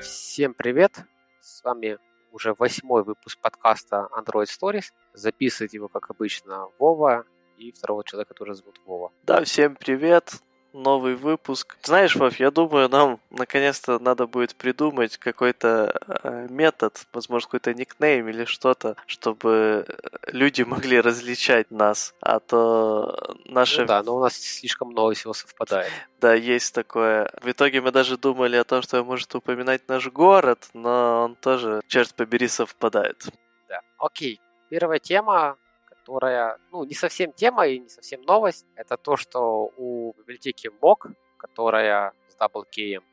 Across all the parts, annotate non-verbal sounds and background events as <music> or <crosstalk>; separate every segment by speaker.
Speaker 1: Всем привет! С вами уже восьмой выпуск подкаста Android Stories. Записывает его, как обычно, Вова и второго человека тоже зовут Вова.
Speaker 2: Да, всем привет новый выпуск. Знаешь, Вов, я думаю, нам наконец-то надо будет придумать какой-то э, метод, возможно, какой-то никнейм или что-то, чтобы люди могли различать нас, а то наши...
Speaker 1: Ну да, но у нас слишком много всего совпадает.
Speaker 2: Да, есть такое. В итоге мы даже думали о том, что может упоминать наш город, но он тоже, черт побери, совпадает.
Speaker 1: Да, окей. Первая тема которая, ну, не совсем тема и не совсем новость. Это то, что у библиотеки MOOC, которая с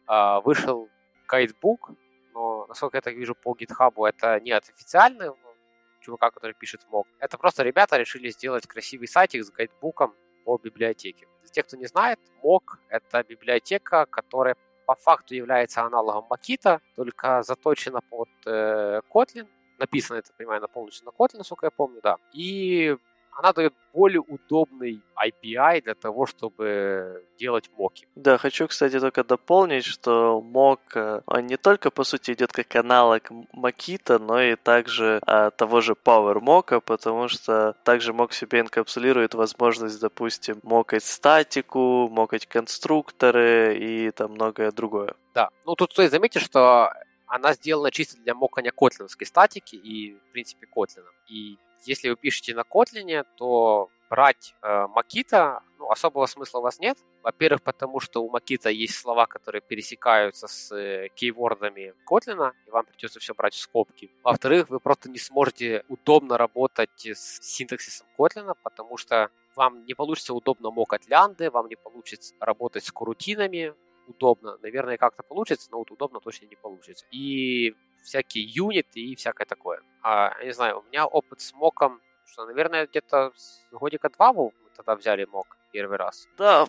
Speaker 1: а, вышел гайдбук, но, насколько я так вижу по GitHub, это не от официального чувака, который пишет MOOC. Это просто ребята решили сделать красивый сайтик с гайдбуком по библиотеке. Для тех, кто не знает, MOOC — это библиотека, которая по факту является аналогом Makita, только заточена под э, Kotlin, написано, это, понимаю, на полностью на Kotlin, насколько я помню, да. И она дает более удобный API для того, чтобы делать моки.
Speaker 2: Да, хочу, кстати, только дополнить, что мок, э, он не только, по сути, идет как аналог Макита, но и также а, того же Power Mock, потому что также мок себе инкапсулирует возможность, допустим, мокать статику, мокать конструкторы и там многое другое.
Speaker 1: Да, ну тут стоит заметить, что она сделана чисто для мокания котлиновской статики и, в принципе, котлина. И если вы пишете на котлине, то брать э, Макита ну, особого смысла у вас нет. Во-первых, потому что у Макита есть слова, которые пересекаются с э, кейвордами Котлина, и вам придется все брать в скобки. Во-вторых, вы просто не сможете удобно работать с синтаксисом Котлина, потому что вам не получится удобно мокать лянды, вам не получится работать с курутинами, удобно. Наверное, как-то получится, но вот удобно точно не получится. И всякие юниты и всякое такое. А, я не знаю, у меня опыт с моком, что, наверное, где-то годика два мы тогда взяли мок первый раз.
Speaker 2: Да,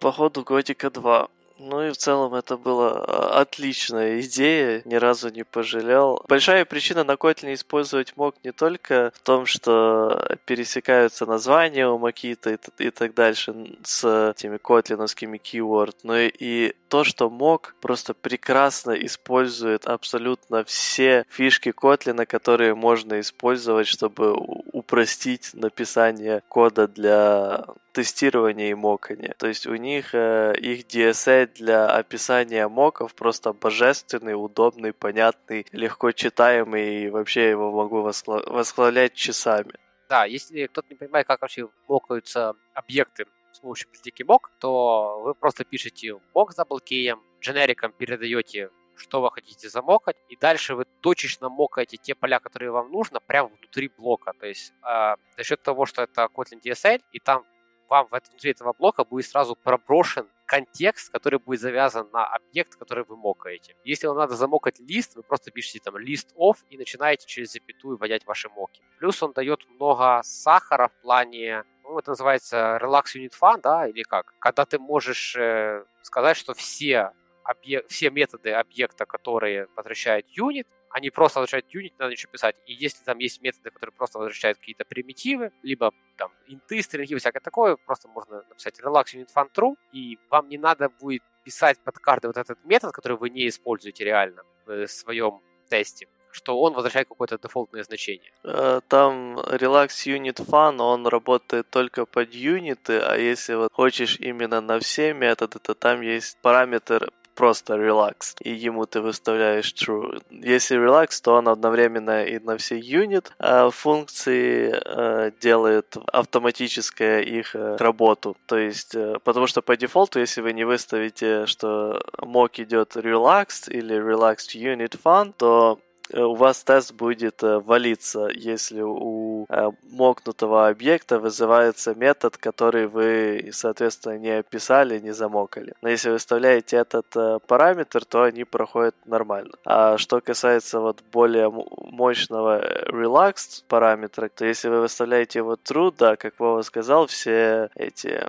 Speaker 2: походу годика два. Ну и в целом это была а, отличная идея, ни разу не пожалел. Большая причина на Kotlin использовать мог не только в том, что пересекаются названия у Макита и, и так дальше с этими котлиновскими keyword, но и то, что мог просто прекрасно использует абсолютно все фишки Kotlin, которые можно использовать, чтобы упростить написание кода для тестирования и мокания. То есть у них э, их DSA для описания моков просто божественный, удобный, понятный, легко читаемый, и вообще его могу восхла- восхвалять часами.
Speaker 1: Да, если кто-то не понимает, как вообще мокаются объекты с помощью библиотеки mock, то вы просто пишете mock с даблкеем, дженериком передаете что вы хотите замокать, и дальше вы точечно мокаете те поля, которые вам нужно, прямо внутри блока. То есть э, за счет того, что это Kotlin DSL, и там вам внутри этого блока будет сразу проброшен контекст, который будет завязан на объект, который вы мокаете. Если вам надо замокать лист, вы просто пишете там list off и начинаете через запятую вводить ваши моки. Плюс он дает много сахара в плане ну, это называется relax unit fun, да, или как? Когда ты можешь э, сказать, что все, объек- все методы объекта, которые возвращают юнит, они просто возвращают юнит, надо еще писать. И если там есть методы, которые просто возвращают какие-то примитивы, либо там инты, стринги, всякое такое, просто можно написать relax unit fun true, и вам не надо будет писать под карты вот этот метод, который вы не используете реально в своем тесте что он возвращает какое-то дефолтное значение.
Speaker 2: Э, там Relax Unit Fun, он работает только под юниты, а если вот хочешь именно на все методы, то там есть параметр просто relax, и ему ты выставляешь true. Если relax, то он одновременно и на все юнит а функции э, делает автоматическое их э, работу. То есть, потому что по дефолту, если вы не выставите, что mock идет relaxed или relaxed unit fun, то у вас тест будет э, валиться, если у э, мокнутого объекта вызывается метод, который вы, соответственно, не описали, не замокали. Но если вы вставляете этот параметр, то они проходят нормально. А что касается вот более мощного relaxed параметра, то если вы выставляете его true, да, как Вова сказал, все эти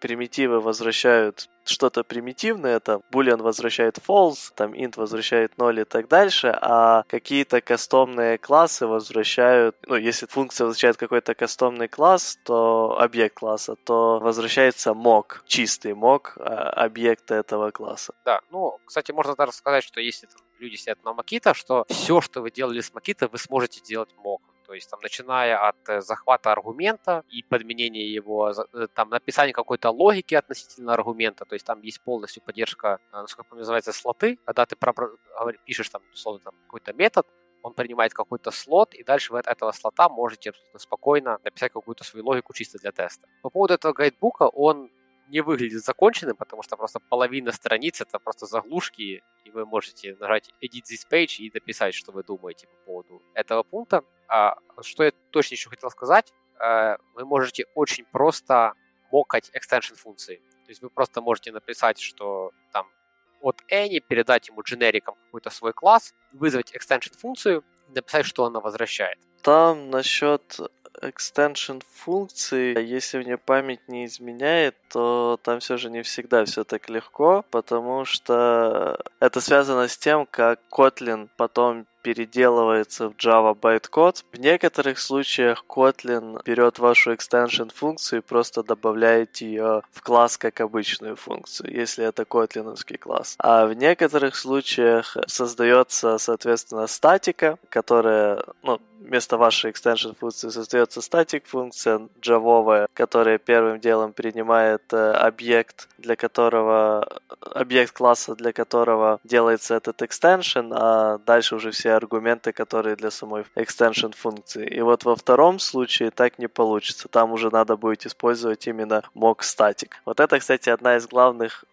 Speaker 2: примитивы возвращают что-то примитивное, там, boolean возвращает false, там, int возвращает 0 и так дальше, а какие-то кастомные классы возвращают, ну, если функция возвращает какой-то кастомный класс, то объект класса, то возвращается мок, чистый мок а, объекта этого класса.
Speaker 1: Да, ну, кстати, можно даже сказать, что если люди сидят на Макита, что все, что вы делали с Макита, вы сможете делать моком. То есть там начиная от э, захвата аргумента и подменения его, э, там написания какой-то логики относительно аргумента, то есть там есть полностью поддержка, э, насколько называется, слоты, когда ты пишешь там, условно, там какой-то метод, он принимает какой-то слот, и дальше вы от этого слота можете абсолютно спокойно написать какую-то свою логику чисто для теста. По поводу этого гайдбука, он не выглядит законченным, потому что просто половина страниц это просто заглушки, и вы можете нажать Edit this page и написать, что вы думаете по поводу этого пункта. А что я точно еще хотел сказать, э, вы можете очень просто мокать extension функции. То есть вы просто можете написать, что там от any, передать ему дженериком какой-то свой класс, вызвать extension функцию написать, что она возвращает.
Speaker 2: Там насчет extension функции, если мне память не изменяет, то там все же не всегда все так легко, потому что это связано с тем, как Kotlin потом переделывается в Java bytecode. В некоторых случаях Kotlin берет вашу extension функцию и просто добавляет ее в класс как обычную функцию, если это котлиновский класс. А в некоторых случаях создается, соответственно, статика, которая, ну, вместо вашей extension функции создается статик функция джавовая, которая первым делом принимает э, объект, для которого объект класса, для которого делается этот extension, а дальше уже все аргументы, которые для самой extension функции. И вот во втором случае так не получится. Там уже надо будет использовать именно mock static. Вот это, кстати, одна из главных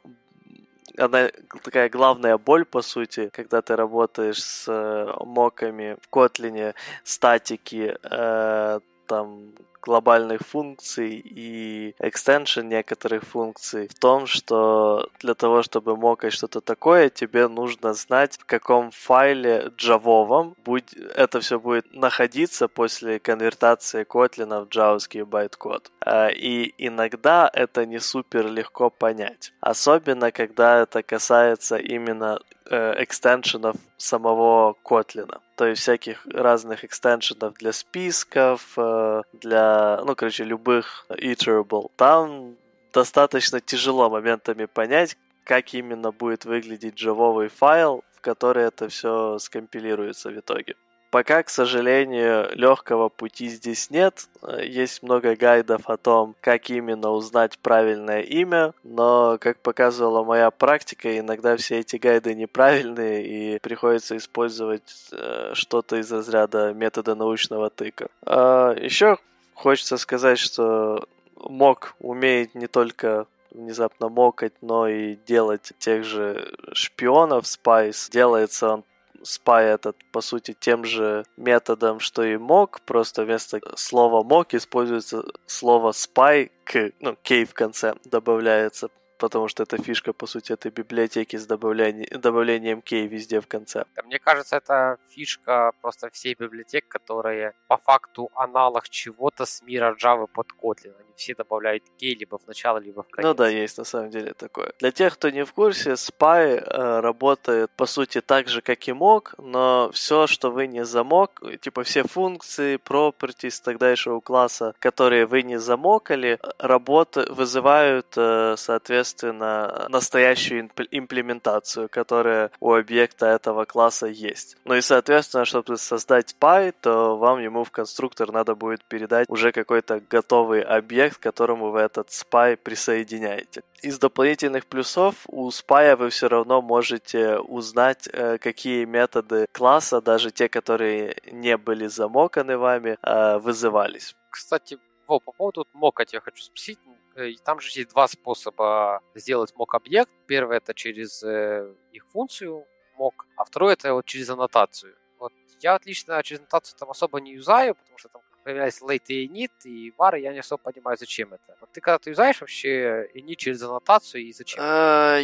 Speaker 2: одна такая главная боль, по сути, когда ты работаешь с э, моками в Kotlin, статики, э, там глобальных функций и экстеншн некоторых функций в том, что для того, чтобы мокать что-то такое, тебе нужно знать, в каком файле джавовом будь, это все будет находиться после конвертации Kotlin в джавовский байткод. А, и иногда это не супер легко понять. Особенно, когда это касается именно э, экстеншенов самого Kotlin. То есть всяких разных экстеншенов для списков, э, для, ну, короче, любых iterable. Там достаточно тяжело моментами понять, как именно будет выглядеть джавовый файл, в который это все скомпилируется в итоге. Пока, к сожалению, легкого пути здесь нет. Есть много гайдов о том, как именно узнать правильное имя, но, как показывала моя практика, иногда все эти гайды неправильные и приходится использовать э, что-то из разряда метода научного тыка. А еще хочется сказать, что мог умеет не только внезапно мокать, но и делать тех же шпионов Spice. Делается он spy этот, по сути, тем же методом, что и mock, просто вместо слова mock используется слово spy, к, ну, k в конце добавляется, потому что это фишка, по сути, этой библиотеки с добавлением, добавлением key везде в конце.
Speaker 1: Мне кажется, это фишка просто всей библиотек, которые по факту аналог чего-то с мира Java под Kotlin. Они все добавляют key либо в начало, либо в конец.
Speaker 2: Ну да, есть на самом деле такое. Для тех, кто не в курсе, Spy э, работает, по сути, так же, как и мог, но все, что вы не замок, типа все функции, properties у класса, которые вы не замокали, работа, вызывают, э, соответственно, соответственно, настоящую имплементацию, которая у объекта этого класса есть. Ну и, соответственно, чтобы создать Py, то вам ему в конструктор надо будет передать уже какой-то готовый объект, к которому вы этот spy присоединяете. Из дополнительных плюсов у spy вы все равно можете узнать, э, какие методы класса, даже те, которые не были замоканы вами, э, вызывались.
Speaker 1: Кстати, по поводу мокать я хочу спросить. Э, там же есть два способа сделать мок-объект. Первый это через э, их функцию мок, а второй это вот через аннотацию. Вот я отлично через аннотацию там особо не юзаю, потому что там появляется late и init, и var, я не особо понимаю, зачем это. Вот ты когда ты юзаешь вообще init через аннотацию и зачем?
Speaker 2: А,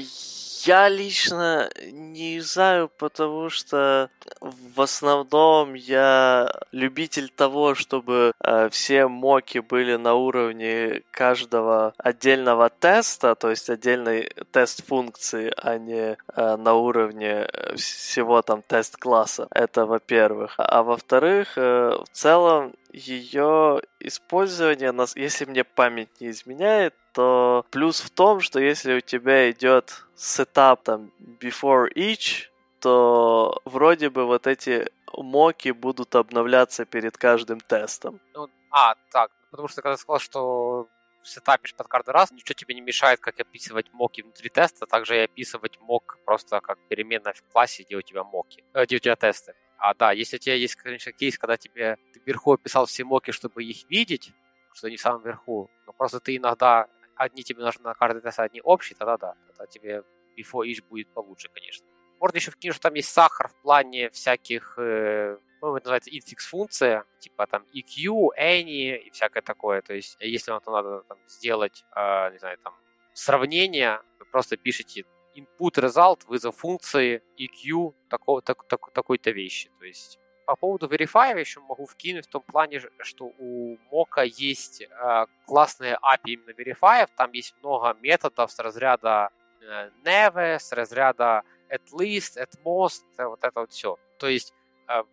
Speaker 2: Я лично не знаю, потому что в основном я любитель того, чтобы э, все моки были на уровне каждого отдельного теста, то есть отдельный тест функции, а не э, на уровне всего там тест класса. Это во-первых. А во-вторых, э, в целом ее использование, если мне память не изменяет, то плюс в том, что если у тебя идет сетап там before each, то вроде бы вот эти моки будут обновляться перед каждым тестом.
Speaker 1: Ну, а, так, потому что когда сказал, что сетапишь под каждый раз, ничего тебе не мешает, как описывать моки внутри теста, также и описывать мок просто как переменная в классе, где у тебя моки, э, где у тебя тесты. А да, если у тебя есть, конечно, кейс, когда тебе ты вверху описал все моки, чтобы их видеть, что они в самом верху, но просто ты иногда одни тебе нужны на каждый тест, одни общие, тогда да, тогда тебе before each будет получше, конечно. Можно еще вкинуть, что там есть сахар в плане всяких, э, ну, это называется infix функция, типа там EQ, any и всякое такое. То есть, если вам там надо там, сделать, э, не знаю, там, сравнение, вы просто пишете input result, вызов функции EQ такого, так, так, такой-то вещи. То есть по поводу Verify еще могу вкинуть в том плане, что у Мока есть э, классные API именно Verify, там есть много методов с разряда э, never, с разряда at least, at most, э, вот это вот все. То есть э,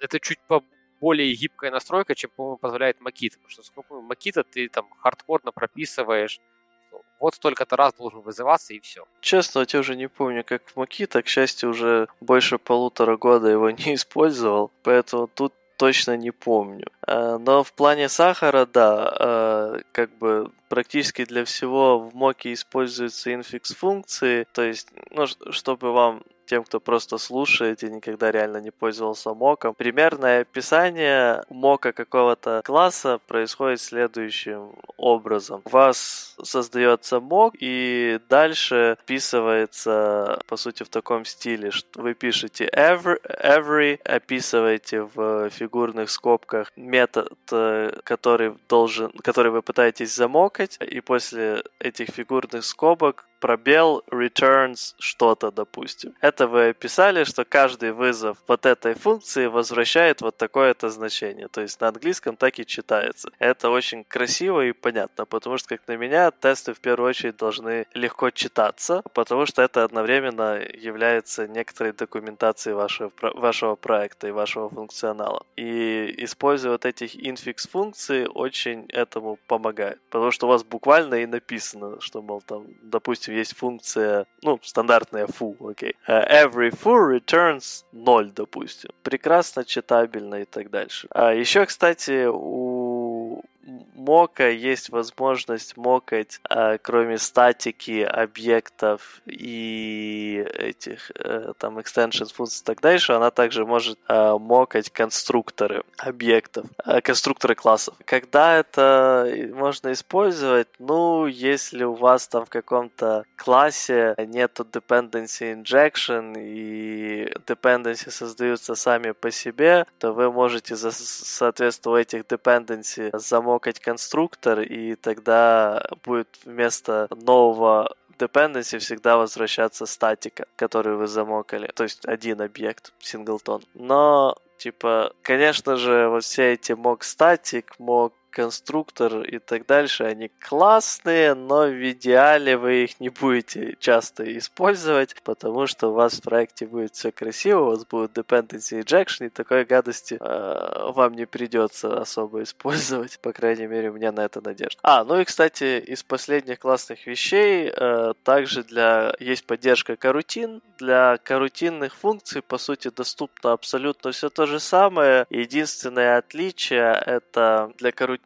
Speaker 1: это чуть по более гибкая настройка, чем, по-моему, позволяет Makita. Потому что, сколько Makita ты там хардкорно прописываешь вот столько-то раз должен вызываться и все.
Speaker 2: Честно, я уже не помню, как в Макита, к счастью, уже больше полутора года его <laughs> не использовал, поэтому тут точно не помню. Э, но в плане сахара, да, э, как бы практически для всего в моке используются инфикс функции, то есть, ну, чтобы вам тем, кто просто слушает и никогда реально не пользовался моком. Примерное описание мока какого-то класса происходит следующим образом. У вас создается мок, и дальше описывается, по сути, в таком стиле, что вы пишете every, every описываете в фигурных скобках метод, э, который должен, который вы пытаетесь замокать, и после этих фигурных скобок пробел returns что-то, допустим. Это вы описали, что каждый вызов вот этой функции возвращает вот такое-то значение. То есть на английском так и читается. Это очень красиво и понятно, потому что, как на меня, тесты в первую очередь должны легко читаться, потому что это одновременно является некоторой документацией вашего, вашего проекта и вашего функционала. И используя вот этих инфикс функций очень этому помогает. Потому что у вас буквально и написано, что, мол, там, допустим, есть функция, ну, стандартная foo, окей. Okay. Uh, every foo returns 0, допустим. Прекрасно читабельно и так дальше. А еще, кстати, у мока есть возможность мокать, э, кроме статики, объектов и этих э, там extension функций и так дальше, она также может э, мокать конструкторы объектов, э, конструкторы классов. Когда это можно использовать? Ну, если у вас там в каком-то классе нету dependency injection и dependency создаются сами по себе, то вы можете, за, соответственно, этих dependency замокать конструктор, и тогда будет вместо нового dependency всегда возвращаться статика, которую вы замокали. То есть один объект, синглтон. Но, типа, конечно же, вот все эти mock static, mock конструктор и так дальше, они классные, но в идеале вы их не будете часто использовать, потому что у вас в проекте будет все красиво, у вас будет dependency injection, и такой гадости э, вам не придется особо использовать. По крайней мере, у меня на это надежда. А, ну и, кстати, из последних классных вещей э, также для есть поддержка карутин. Для карутинных функций, по сути, доступно абсолютно все то же самое. Единственное отличие это для карутин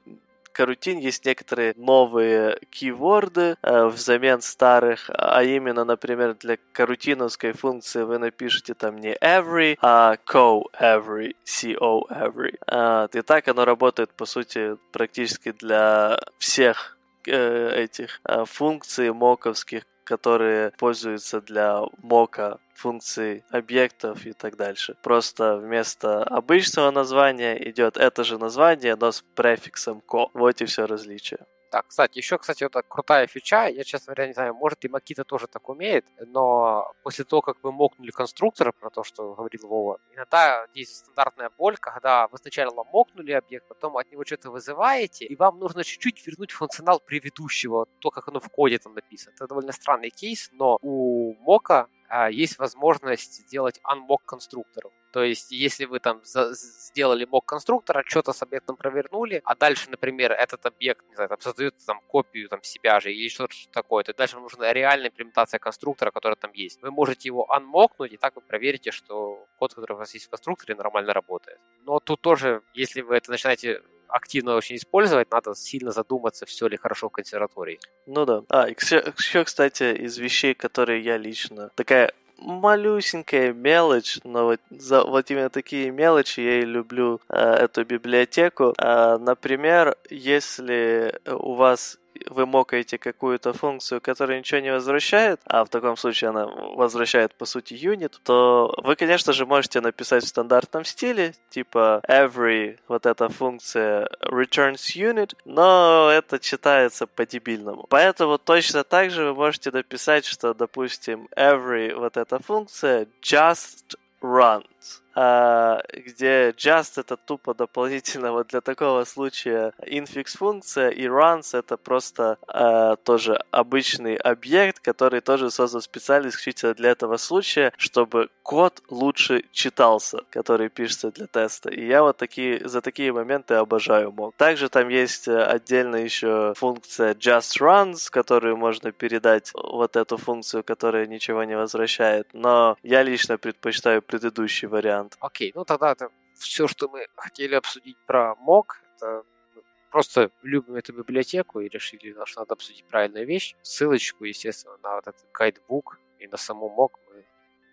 Speaker 2: карутин есть некоторые новые кейворды э, взамен старых, а именно, например, для карутиновской функции вы напишите там не every, а co every, co every. Э, и так оно работает, по сути, практически для всех э, этих э, функций моковских, которые пользуются для мока функций объектов и так дальше. Просто вместо обычного названия идет это же название, но с префиксом ко. Вот и все различие.
Speaker 1: Так, кстати, еще, кстати, вот крутая фича, я, честно говоря, не знаю, может и Makita тоже так умеет, но после того, как вы мокнули конструктора, про то, что говорил Вова, иногда есть стандартная боль, когда вы сначала мокнули объект, потом от него что-то вызываете, и вам нужно чуть-чуть вернуть функционал предыдущего, то, как оно в коде там написано. Это довольно странный кейс, но у мока а, есть возможность сделать unmock конструкторов. То есть, если вы там сделали мок конструктора, что-то с объектом провернули, а дальше, например, этот объект, не знаю, там, создает там копию там, себя же или что-то такое, то дальше вам нужна реальная имплементация конструктора, который там есть. Вы можете его анмокнуть, и так вы проверите, что код, который у вас есть в конструкторе, нормально работает. Но тут тоже, если вы это начинаете активно очень использовать, надо сильно задуматься, все ли хорошо в консерватории.
Speaker 2: Ну да. А, еще, кстати, из вещей, которые я лично... Такая малюсенькая мелочь, но вот, за, вот именно такие мелочи я и люблю э, эту библиотеку. Э, например, если у вас вы мокаете какую-то функцию, которая ничего не возвращает, а в таком случае она возвращает, по сути, юнит, то вы, конечно же, можете написать в стандартном стиле, типа every вот эта функция returns unit, но это читается по-дебильному. Поэтому точно так же вы можете написать, что, допустим, every вот эта функция just runs. А, где just это тупо дополнительно вот для такого случая infix функция и runs это просто а, тоже обычный объект, который тоже создан специально исключительно для этого случая, чтобы код лучше читался, который пишется для теста. И я вот такие, за такие моменты обожаю мог. Также там есть э, отдельно еще функция just runs, которую можно передать вот эту функцию, которая ничего не возвращает. Но я лично предпочитаю предыдущий вариант.
Speaker 1: Окей, ну тогда это все, что мы хотели обсудить про мок. Это просто любим эту библиотеку и решили, что надо обсудить правильную вещь. Ссылочку, естественно, на вот этот гайдбук и на саму мок мы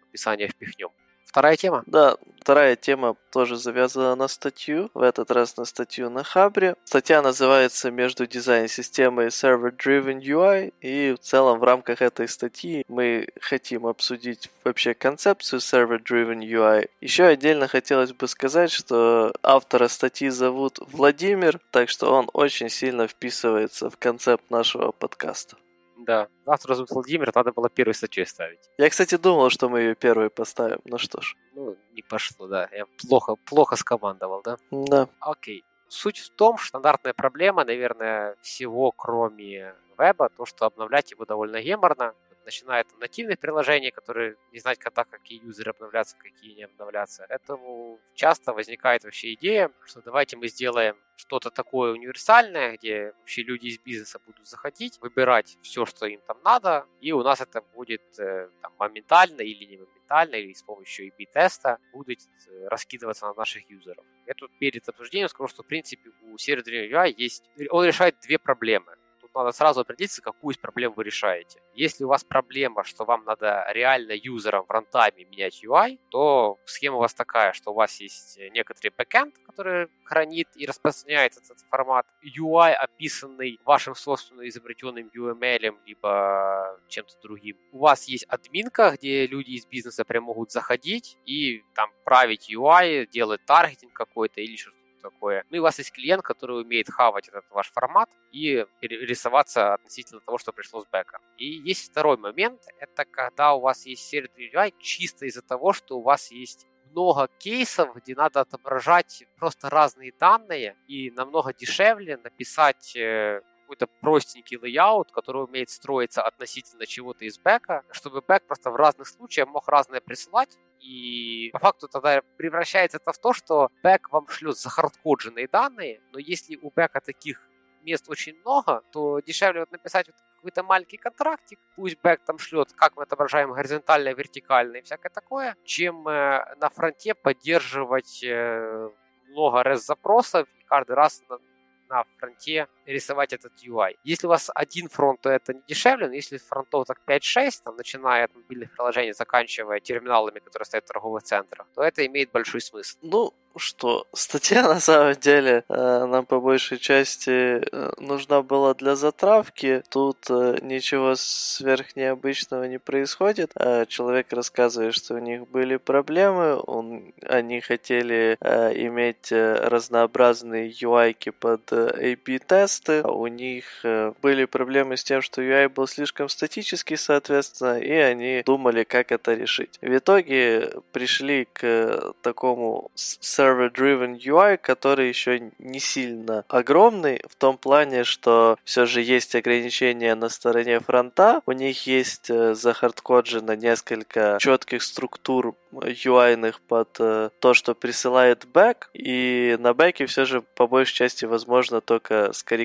Speaker 1: в описание впихнем. Вторая тема?
Speaker 2: Да, вторая тема тоже завязана на статью, в этот раз на статью на Хабре. Статья называется «Между дизайн-системой Server-Driven UI», и в целом в рамках этой статьи мы хотим обсудить вообще концепцию Server-Driven UI. Еще отдельно хотелось бы сказать, что автора статьи зовут Владимир, так что он очень сильно вписывается в концепт нашего подкаста.
Speaker 1: Да, завтра зовут Владимир, надо было первой статьей ставить.
Speaker 2: Я, кстати, думал, что мы ее первой поставим, ну что ж.
Speaker 1: Ну, не пошло, да. Я плохо, плохо скомандовал, да?
Speaker 2: Да.
Speaker 1: Окей. Суть в том, что стандартная проблема, наверное, всего кроме веба, то, что обновлять его довольно геморно начиная от нативных приложений, которые не знать, когда какие юзеры обновляться, какие не обновляться. Поэтому часто возникает вообще идея, что давайте мы сделаем что-то такое универсальное, где вообще люди из бизнеса будут заходить, выбирать все, что им там надо, и у нас это будет э, там, моментально или не моментально, или с помощью A-B-теста будет э, раскидываться на наших юзеров. Я тут перед обсуждением скажу, что в принципе у сервера UI есть... Он решает две проблемы надо сразу определиться, какую из проблем вы решаете. Если у вас проблема, что вам надо реально юзерам в рантайме менять UI, то схема у вас такая, что у вас есть некоторый бэкэнд, который хранит и распространяет этот формат. UI, описанный вашим собственным изобретенным UML, либо чем-то другим. У вас есть админка, где люди из бизнеса прям могут заходить и там править UI, делать таргетинг какой-то или что-то такое. Ну и у вас есть клиент, который умеет хавать этот ваш формат и рисоваться относительно того, что пришло с бэка. И есть второй момент, это когда у вас есть server UI чисто из-за того, что у вас есть много кейсов, где надо отображать просто разные данные, и намного дешевле написать э, какой-то простенький layout, который умеет строиться относительно чего-то из бэка, чтобы бэк просто в разных случаях мог разное присылать, и по факту тогда превращается это в то, что бэк вам шлет захардкодженные данные, но если у бэка таких мест очень много, то дешевле вот написать вот какой-то маленький контрактик, пусть бэк там шлет, как мы отображаем горизонтально, вертикально и всякое такое, чем э, на фронте поддерживать э, много REST-запросов и каждый раз на фронте рисовать этот UI. Если у вас один фронт, то это не дешевле, но если фронтов так 5-6, там, начиная от мобильных приложений, заканчивая терминалами, которые стоят в торговых центрах, то это имеет большой смысл.
Speaker 2: Ну, что статья <laughs> на самом деле э, нам по большей части э, нужна была для затравки. Тут э, ничего сверхнеобычного не происходит. Человек рассказывает, что у них были проблемы, он, они хотели иметь разнообразные UI под A-B-тест, тесты, у них э, были проблемы с тем, что UI был слишком статический, соответственно, и они думали, как это решить. В итоге пришли к такому server-driven UI, который еще не сильно огромный, в том плане, что все же есть ограничения на стороне фронта, у них есть э, захардкоджено несколько четких структур UI под э, то, что присылает бэк, и на бэке все же по большей части возможно только скорректировать,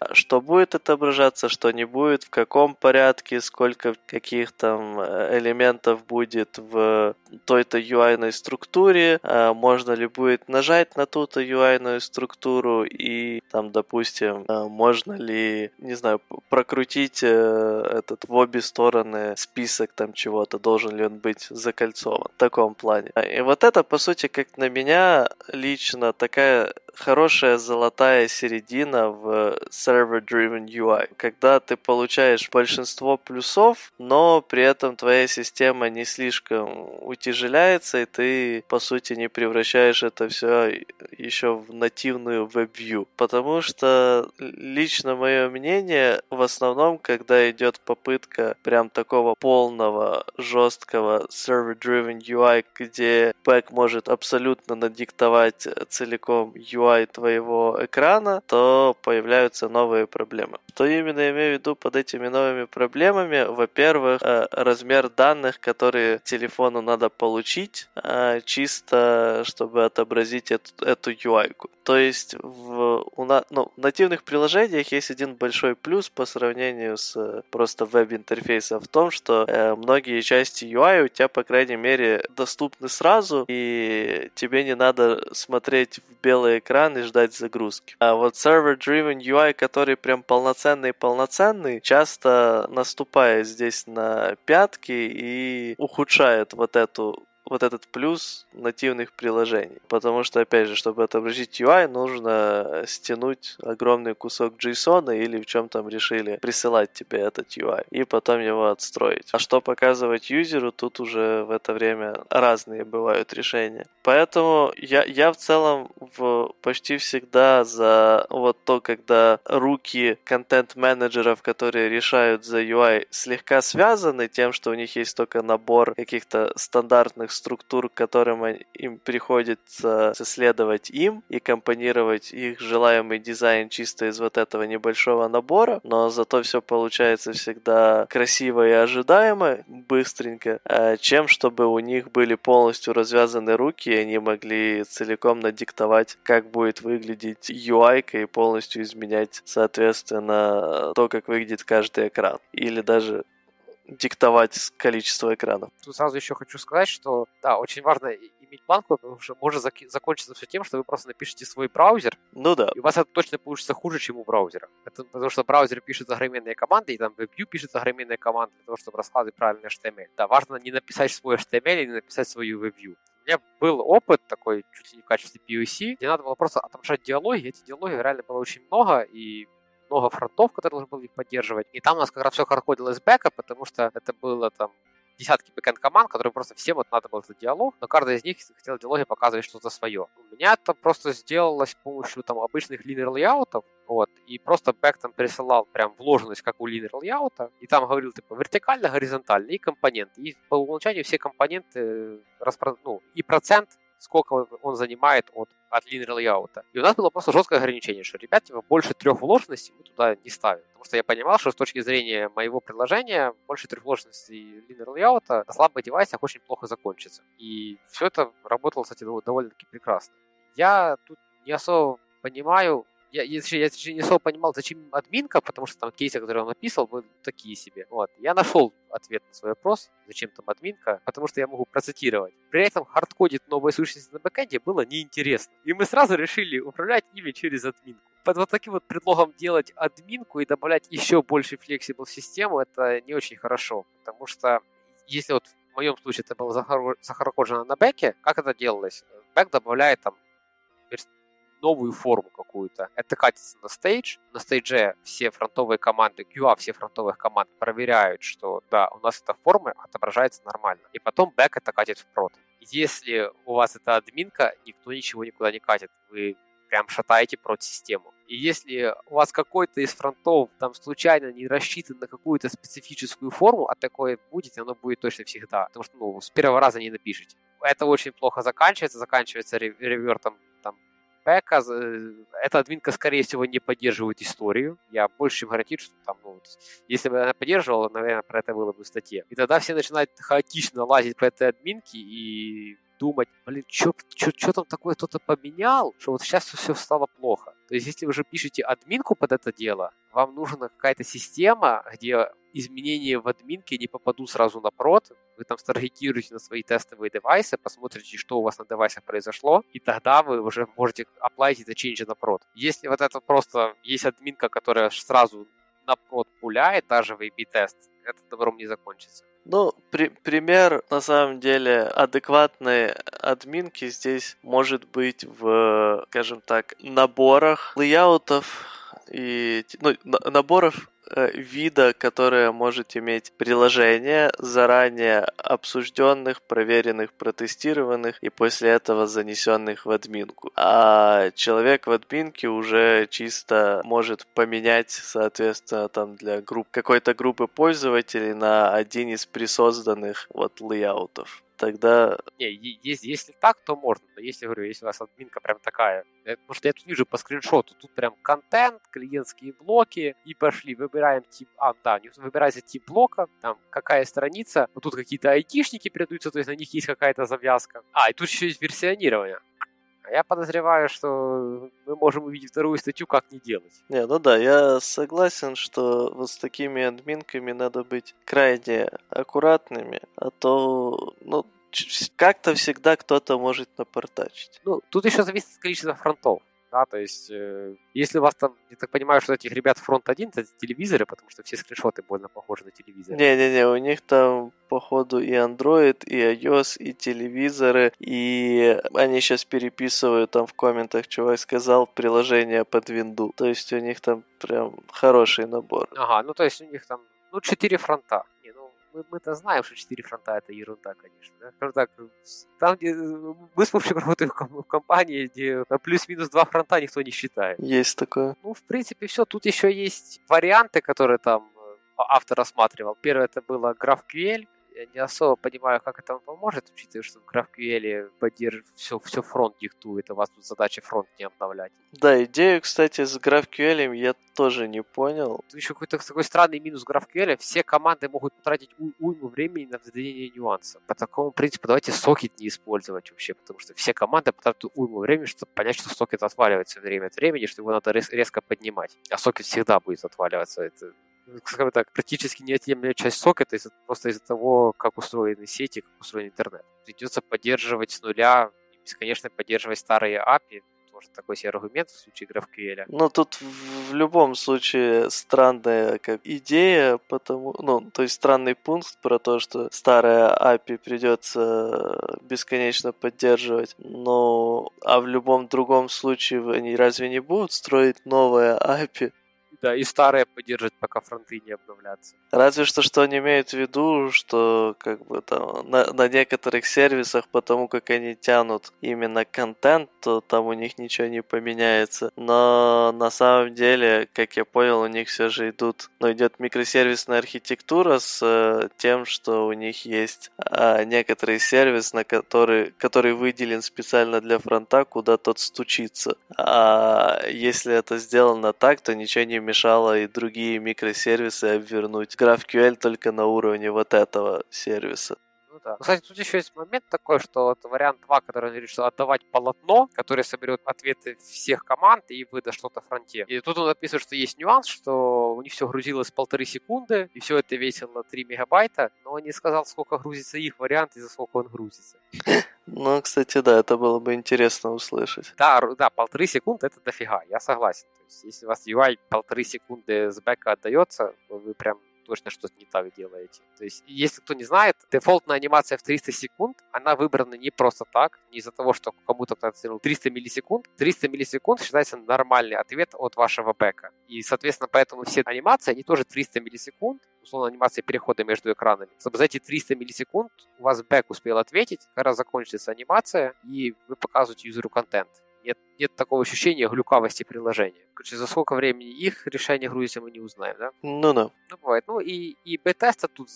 Speaker 2: а что будет отображаться, что не будет, в каком порядке, сколько каких там э, элементов будет в той-то UI структуре, а можно ли будет нажать на ту-то UI структуру и там, допустим, э, можно ли, не знаю, прокрутить этот в обе стороны список там чего-то, должен ли он быть закольцован таком плане. И вот это, по сути, как на меня лично такая хорошая золотая середина в server-driven UI, когда ты получаешь большинство плюсов, но при этом твоя система не слишком утяжеляется, и ты, по сути, не превращаешь это все еще в нативную веб-вью. Потому что лично мое мнение, в основном, когда идет попытка прям такого полного, жесткого server-driven UI, где бэк может абсолютно надиктовать целиком UI UI твоего экрана, то появляются новые проблемы. Что именно я имею в виду под этими новыми проблемами? Во-первых, э, размер данных, которые телефону надо получить, э, чисто чтобы отобразить эту, эту UI. -ку. То есть в, у на, ну, в нативных приложениях есть один большой плюс по сравнению с э, просто веб-интерфейсом в том, что многие части UI у тебя, по крайней мере, доступны сразу, и тебе не надо смотреть в белый экран и ждать загрузки. А вот server-driven UI, который прям полноценный-полноценный, часто наступает здесь на пятки и ухудшает вот эту вот этот плюс нативных приложений. Потому что, опять же, чтобы отобразить UI, нужно стянуть огромный кусок JSON или в чем там решили присылать тебе этот UI, и потом его отстроить. А что показывать юзеру, тут уже в это время разные бывают решения. Поэтому я, я в целом в почти всегда за вот то, когда руки контент-менеджеров, которые решают за UI, слегка связаны тем, что у них есть только набор каких-то стандартных структур, которым им приходится исследовать им и компонировать их желаемый дизайн чисто из вот этого небольшого набора, но зато все получается всегда красиво и ожидаемо, быстренько, а чем чтобы у них были полностью развязаны руки, и они могли целиком надиктовать, как будет выглядеть UI и полностью изменять, соответственно, то, как выглядит каждый экран. Или даже диктовать количество экранов.
Speaker 1: Тут сразу еще хочу сказать, что да, очень важно иметь планку, потому что может зак- закончиться все тем, что вы просто напишите свой браузер.
Speaker 2: Ну да.
Speaker 1: И у вас это точно получится хуже, чем у браузера. Это потому что браузер пишет огроменные команды, и там WebView пишет огроменные команды для того, чтобы раскладывать правильный HTML. Да, важно не написать свой HTML и не написать свою WebView. У меня был опыт такой, чуть ли не в качестве POC, где надо было просто отображать диалоги. Эти диалоги реально было очень много, и много фронтов, которые должны были их поддерживать. И там у нас как раз все хардкодилось с бэка, потому что это было там десятки бэкэнд команд, которые просто всем вот надо было этот диалог, но каждая из них хотела в диалоге показывать что-то свое. У меня это просто сделалось с помощью там обычных linear layout ов, вот, и просто бэк там присылал прям вложенность, как у linear layout а, и там говорил, типа, вертикально, горизонтально, и компоненты. И по умолчанию все компоненты, распро... ну, и процент сколько он занимает от, от линейного layout а. И у нас было просто жесткое ограничение, что, ребят, типа, больше трех вложенностей мы туда не ставим. Потому что я понимал, что с точки зрения моего предложения больше трех вложенностей линейного layout а на слабых девайсах очень плохо закончится. И все это работало, кстати, довольно-таки прекрасно. Я тут не особо понимаю, я, я, я, я не особо понимал, зачем админка, потому что там кейсы, которые он написал, были такие себе. Вот. Я нашел ответ на свой вопрос, зачем там админка, потому что я могу процитировать. При этом хардкодить новые сущности на бэкэнде было неинтересно. И мы сразу решили управлять ими через админку. Под вот таким вот предлогом делать админку и добавлять еще больше flexible систему, это не очень хорошо. Потому что если вот в моем случае это было захардкоджено на бэке, как это делалось? Бэк добавляет там новую форму какую-то. Это катится на stage. На stage е все фронтовые команды, QA все фронтовых команд проверяют, что да, у нас эта форма отображается нормально. И потом бэк это катит в прод. Если у вас это админка, никто ничего никуда не катит. Вы прям шатаете прод систему. И если у вас какой-то из фронтов там случайно не рассчитан на какую-то специфическую форму, а такое будет, оно будет точно всегда. Потому что ну, с первого раза не напишите. Это очень плохо заканчивается, заканчивается ревертом пэка. Э, эта админка, скорее всего, не поддерживает историю. Я больше чем гарантирую, что там, ну, если бы она поддерживала, наверное, про это было бы в статье. И тогда все начинают хаотично лазить по этой админке и думать, блин, что там такое кто-то поменял, что вот сейчас все стало плохо. То есть, если вы уже пишете админку под это дело, вам нужна какая-то система, где изменения в админке не попадут сразу на прод, вы там старгетируете на свои тестовые девайсы, посмотрите, что у вас на девайсах произошло, и тогда вы уже можете оплатить это change на прод. Если вот это просто есть админка, которая сразу на прод пуляет, даже в A-B-тест, это добром не закончится.
Speaker 2: Ну, при, пример, на самом деле, адекватной админки здесь может быть в, скажем так, наборах лейаутов и ну, наборов вида, которое может иметь приложение, заранее обсужденных, проверенных, протестированных и после этого занесенных в админку. А человек в админке уже чисто может поменять, соответственно, там для групп какой-то группы пользователей на один из присозданных вот лейаутов тогда...
Speaker 1: Не, если, если так, то можно. Но если, говорю, если у вас админка прям такая... Э, потому что я тут вижу по скриншоту, тут прям контент, клиентские блоки, и пошли, выбираем тип... А, да, выбирается тип блока, там какая страница, вот тут какие-то айтишники придутся, то есть на них есть какая-то завязка. А, и тут еще есть версионирование. А я подозреваю, что мы можем увидеть вторую статью, как не делать.
Speaker 2: Не, ну да, я согласен, что вот с такими админками надо быть крайне аккуратными, а то, ну, как-то всегда кто-то может напортачить.
Speaker 1: Ну, тут еще зависит от количества фронтов да, то есть, э, если у вас там, я так понимаю, что этих ребят фронт один, это телевизоры, потому что все скриншоты больно похожи на телевизоры.
Speaker 2: Не-не-не, у них там, походу, и Android, и iOS, и телевизоры, и они сейчас переписывают там в комментах, чувак сказал, приложение под винду. То есть у них там прям хороший набор.
Speaker 1: Ага, ну то есть у них там, ну, четыре фронта мы, мы-то знаем, что 4 фронта это ерунда, конечно. Да? Скажем так, там, где мы с Вовчик работаем в компании, где плюс-минус 2 фронта никто не считает.
Speaker 2: Есть такое.
Speaker 1: Ну, в принципе, все. Тут еще есть варианты, которые там э, автор рассматривал. Первое это было GraphQL, я не особо понимаю, как это вам поможет, учитывая, что в GraphQL поддерживает все, все фронт диктует, а у вас тут задача фронт не обновлять.
Speaker 2: Да, идею, кстати, с GraphQL я тоже не понял.
Speaker 1: Тут еще какой-то такой странный минус GraphQL. Все команды могут потратить у- уйму времени на введение нюансов. По такому принципу давайте сокет не использовать вообще, потому что все команды потратят уйму времени, чтобы понять, что сокет отваливается время от времени, что его надо рез- резко поднимать. А сокет всегда будет отваливаться. Это скажем так, практически неотъемлемая часть сокета из просто из-за того, как устроены сети, как устроен интернет. Придется поддерживать с нуля, бесконечно поддерживать старые API, тоже такой себе аргумент в случае GraphQL.
Speaker 2: Ну, тут в любом случае странная как идея, потому, ну, то есть странный пункт про то, что старая API придется бесконечно поддерживать, но а в любом другом случае они разве не будут строить новое API?
Speaker 1: Да, и старые поддержат, пока фронты не обновлятся.
Speaker 2: Разве что, что они имеют в виду, что как бы там на, на некоторых сервисах, потому как они тянут именно контент, то там у них ничего не поменяется. Но на самом деле, как я понял, у них все же идут, ну, идет микросервисная архитектура с э, тем, что у них есть э, некоторый сервис, на который, который выделен специально для фронта, куда тот стучится. А если это сделано так, то ничего не мешало и другие микросервисы обвернуть GraphQL только на уровне вот этого сервиса.
Speaker 1: Ну да. Кстати, тут еще есть момент такой, что вот вариант 2, который он что отдавать полотно, которое соберет ответы всех команд и выдаст что-то фронте. И тут он описывает, что есть нюанс, что у них все грузилось полторы секунды, и все это весило 3 мегабайта, но он не сказал, сколько грузится их вариант и за сколько он грузится. <laughs>
Speaker 2: Ну, кстати, да, это было бы интересно услышать.
Speaker 1: Да, да, полторы секунды это дофига, я согласен. То есть, если у вас UI полторы секунды с бэка отдается, вы прям точно что-то не так делаете. То есть, если кто не знает, дефолтная анимация в 300 секунд, она выбрана не просто так, не из-за того, что кому-то кто-то сделал 300 миллисекунд. 300 миллисекунд считается нормальный ответ от вашего бэка. И, соответственно, поэтому все анимации, они тоже 300 миллисекунд, условно, анимация перехода между экранами. Чтобы за эти 300 миллисекунд у вас бэк успел ответить, когда закончится анимация, и вы показываете юзеру контент. Нет, нет такого ощущения глюкавости приложения. Короче, за сколько времени их решение грузится, мы не узнаем, да?
Speaker 2: Ну да.
Speaker 1: Ну, бывает. Ну, и, и бета-теста тут,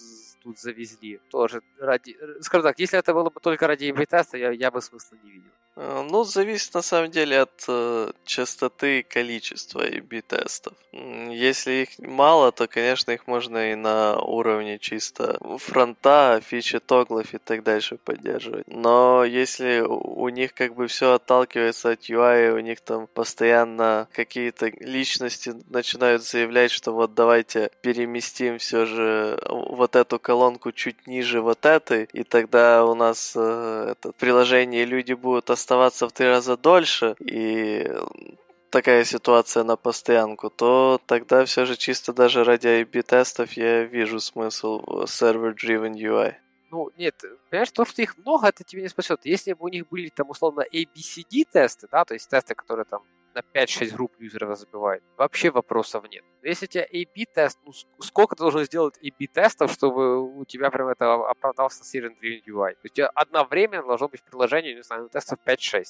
Speaker 1: тут завезли тоже ради... Скажем так, если это было бы только ради бета-теста, я, я бы смысла не видел.
Speaker 2: Э, ну, зависит на самом деле от э, частоты количества A-B-тестов. Если их мало, то, конечно, их можно и на уровне чисто фронта, фичи тоглов и так дальше поддерживать. Но если у них как бы все отталкивается от UI, у них там постоянно какие-то личности начинают заявлять, что вот давайте переместим все же вот эту колонку чуть ниже вот этой, и тогда у нас э, это приложение люди будут оставаться в три раза дольше, и такая ситуация на постоянку, то тогда все же чисто даже ради IB-тестов я вижу смысл в server-driven UI.
Speaker 1: Ну, нет, понимаешь, то, что их много, это тебе не спасет. Если бы у них были там условно ABCD тесты, да, то есть тесты, которые там на 5-6 групп юзеров забивают, вообще вопросов нет. Если у тебя A-B-тест, ну сколько ты должен сделать A-B-тестов, чтобы у тебя прям это оправдался Serial Driven UI? То есть у тебя одновременно должно быть в приложении, не знаю, тестов 5-6.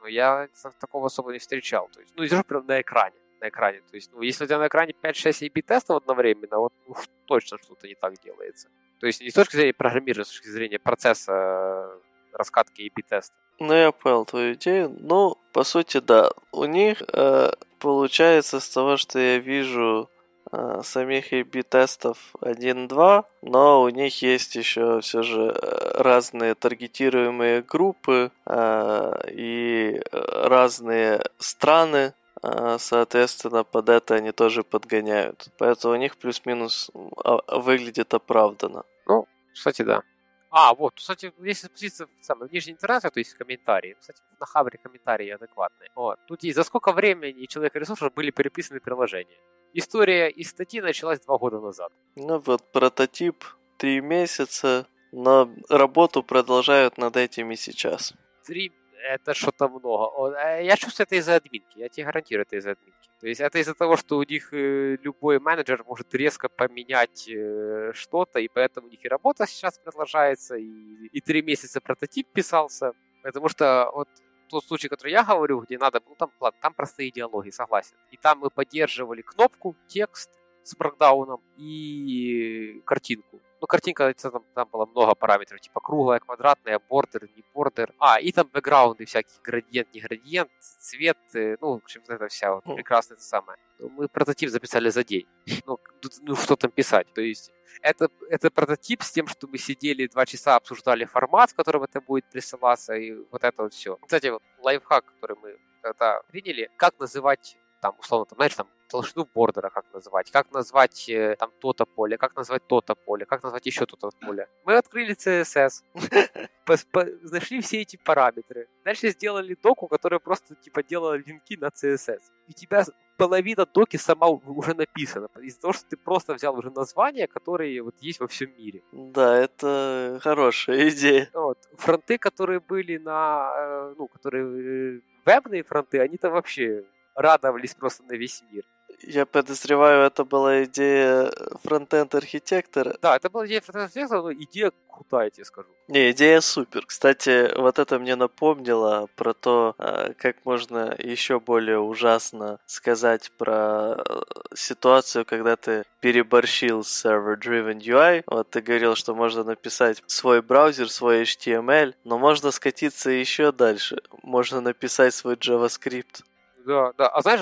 Speaker 1: Но я такого особо не встречал. То есть, ну, держу прям на экране. На экране. То есть, ну, если у тебя на экране 5-6 A-B тестов одновременно, вот ну, точно что-то не так делается. То есть не с точки зрения программирования, а с точки зрения процесса э, раскатки A-B теста.
Speaker 2: Ну, я понял твою идею. Ну, по сути, да. У них э, получается с того, что я вижу э, самих A-B-тестов 1-2, но у них есть еще все же э, разные таргетируемые группы э, и разные страны, э, соответственно, под это они тоже подгоняют. Поэтому у них плюс-минус а, выглядит оправданно.
Speaker 1: Ну, кстати, да. А, вот, кстати, если спуститься в самый нижний интернет, то есть комментарии. Кстати, на Хабре комментарии адекватные. Вот. Тут и за сколько времени человек ресурсов были переписаны приложения. История из статьи началась два года назад.
Speaker 2: Ну вот, прототип три месяца, но работу продолжают над этим и сейчас.
Speaker 1: Три это что-то много. Э, я чувствую, это из-за админки. Я тебе гарантирую, это из-за админки. То есть это из-за того, что у них э, любой менеджер может резко поменять э, что-то, и поэтому у них и работа сейчас продолжается, и, и три месяца прототип писался. Потому что вот тот случай, который я говорю, где надо, ну там, ладно, там простые диалоги, согласен. И там мы поддерживали кнопку, текст с бракдауном и картинку. Ну, картинка, там, там было много параметров, типа круглая, квадратная, бордер, не бордер. А, и там бэкграунды всякие, градиент, не градиент, цвет, э, ну, в общем, это вся вот прекрасная это самое. Ну, мы прототип записали за день. Ну, ну, что там писать? То есть это, это прототип с тем, что мы сидели два часа, обсуждали формат, в котором это будет присылаться, и вот это вот все. Кстати, вот лайфхак, который мы когда приняли, как называть там, условно, там, знаешь, там, толщину бордера как назвать, как назвать э, там то-то поле, как назвать то-то поле, как назвать еще то-то поле. Мы открыли CSS, <laughs> нашли все эти параметры. Дальше сделали доку, которая просто типа делала линки на CSS. И у тебя половина доки сама уже написана. Из-за того, что ты просто взял уже названия, которые вот есть во всем мире.
Speaker 2: Да, это хорошая идея.
Speaker 1: Вот. Фронты, которые были на, э, ну, которые э, вебные фронты, они там вообще радовались просто на весь мир.
Speaker 2: Я подозреваю, это была идея фронтенд архитектора.
Speaker 1: Да, это была идея фронтенд архитектора, но идея крутая, я тебе скажу.
Speaker 2: Не, идея супер. Кстати, вот это мне напомнило про то, а, как можно еще более ужасно сказать про э, ситуацию, когда ты переборщил с server-driven UI. Вот ты говорил, что можно написать свой браузер, свой HTML, но можно скатиться еще дальше. Можно написать свой JavaScript.
Speaker 1: Да, да. А знаешь,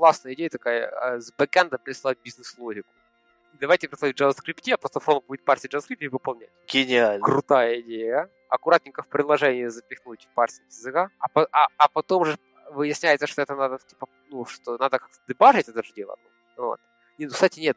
Speaker 1: классная идея такая, а, с бэкэнда прислать бизнес-логику. Давайте прислать в JavaScript, а просто фронт будет парсить JavaScript и выполнять.
Speaker 2: Гениально.
Speaker 1: Крутая идея. Аккуратненько в приложение запихнуть парсинг языка, а, а, а потом же выясняется, что это надо, типа, ну, что надо как-то дебажить это же дело. Вот. И, ну, кстати, нет,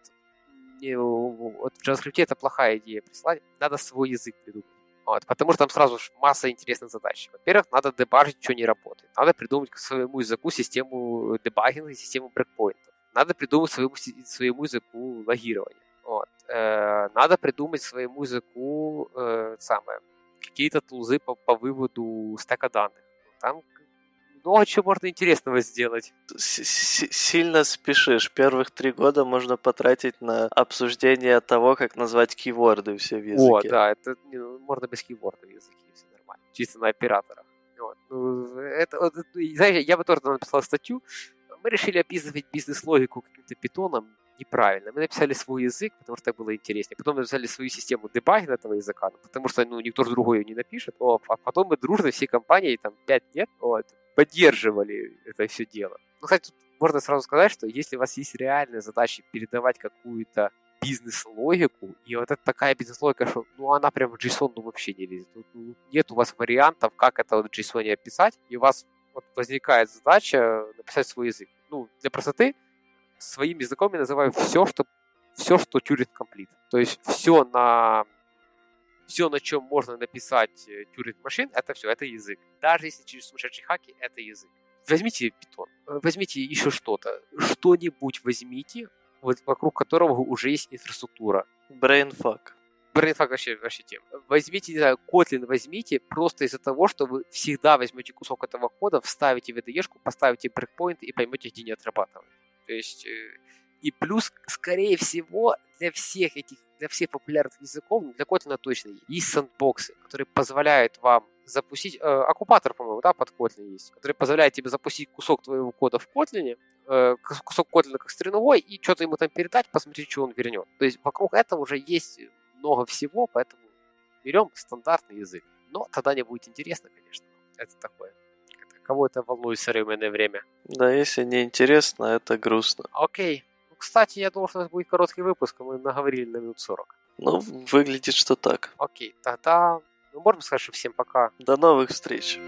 Speaker 1: не, вот в JavaScript это плохая идея прислать, надо свой язык придумать. Вот, потому что там сразу масса интересных задач. Во-первых, надо дебажить, что не работает. Надо придумать к своему языку систему дебагинга, систему брекпоинтов. Надо придумать своему, своему языку логирование. Вот. Э, надо придумать своему языку э, самое, какие-то тулзы по, по выводу стека данных. Там много чего можно интересного сделать.
Speaker 2: Сильно спешишь. Первых три года можно потратить на обсуждение того, как назвать кейворды все в языке.
Speaker 1: О, да, это ну, можно без кейвордов в языке, все нормально. Чисто на операторах. Вот. Ну, это, вот, знаете, я бы тоже написал статью, мы решили описывать бизнес-логику каким-то питоном неправильно. Мы написали свой язык, потому что так было интереснее. Потом мы написали свою систему дебагинга этого языка, ну, потому что ну, никто другой ее не напишет. О, а потом мы дружно всей компанией там 5 лет вот, поддерживали это все дело. Ну, кстати, тут можно сразу сказать, что если у вас есть реальная задача передавать какую-то бизнес-логику, и вот это такая бизнес-логика, что ну, она прям в JSON ну, вообще не лезет. Ну, нет у вас вариантов, как это вот в JSON описать, и у вас вот возникает задача написать свой язык. Ну, для простоты своим языком я называю все, что все, что Turing Complete. То есть все на все, на чем можно написать э, Turing машин, это все, это язык. Даже если через сумасшедшие хаки, это язык. Возьмите питон, э, возьмите еще что-то, что-нибудь возьмите, вот вокруг которого уже есть инфраструктура.
Speaker 2: Brainfuck.
Speaker 1: Brainfuck вообще, вообще тем. Возьмите, не знаю, Kotlin возьмите просто из-за того, что вы всегда возьмете кусок этого кода, вставите в VDE-шку, поставите брейкпоинт и поймете, где не отрабатывать. То есть, э, и плюс, скорее всего, для всех этих, для всех популярных языков, для Kotlin точно есть сандбоксы, которые позволяют вам запустить, э, оккупатор, по-моему, да, под Kotlin есть, который позволяет тебе запустить кусок твоего кода в Kotlin, э, кусок Kotlin как стриновой, и что-то ему там передать, посмотреть, что он вернет. То есть вокруг этого уже есть много всего, поэтому берем стандартный язык. Но тогда не будет интересно, конечно. Это такое. Кого это волнует в современное время.
Speaker 2: Да, если не интересно, это грустно.
Speaker 1: Окей. Ну, кстати, я думал, что это будет короткий выпуск, а мы наговорили на минут 40.
Speaker 2: Ну, выглядит, что так.
Speaker 1: Окей, тогда мы можем сказать, что всем пока.
Speaker 2: До новых встреч.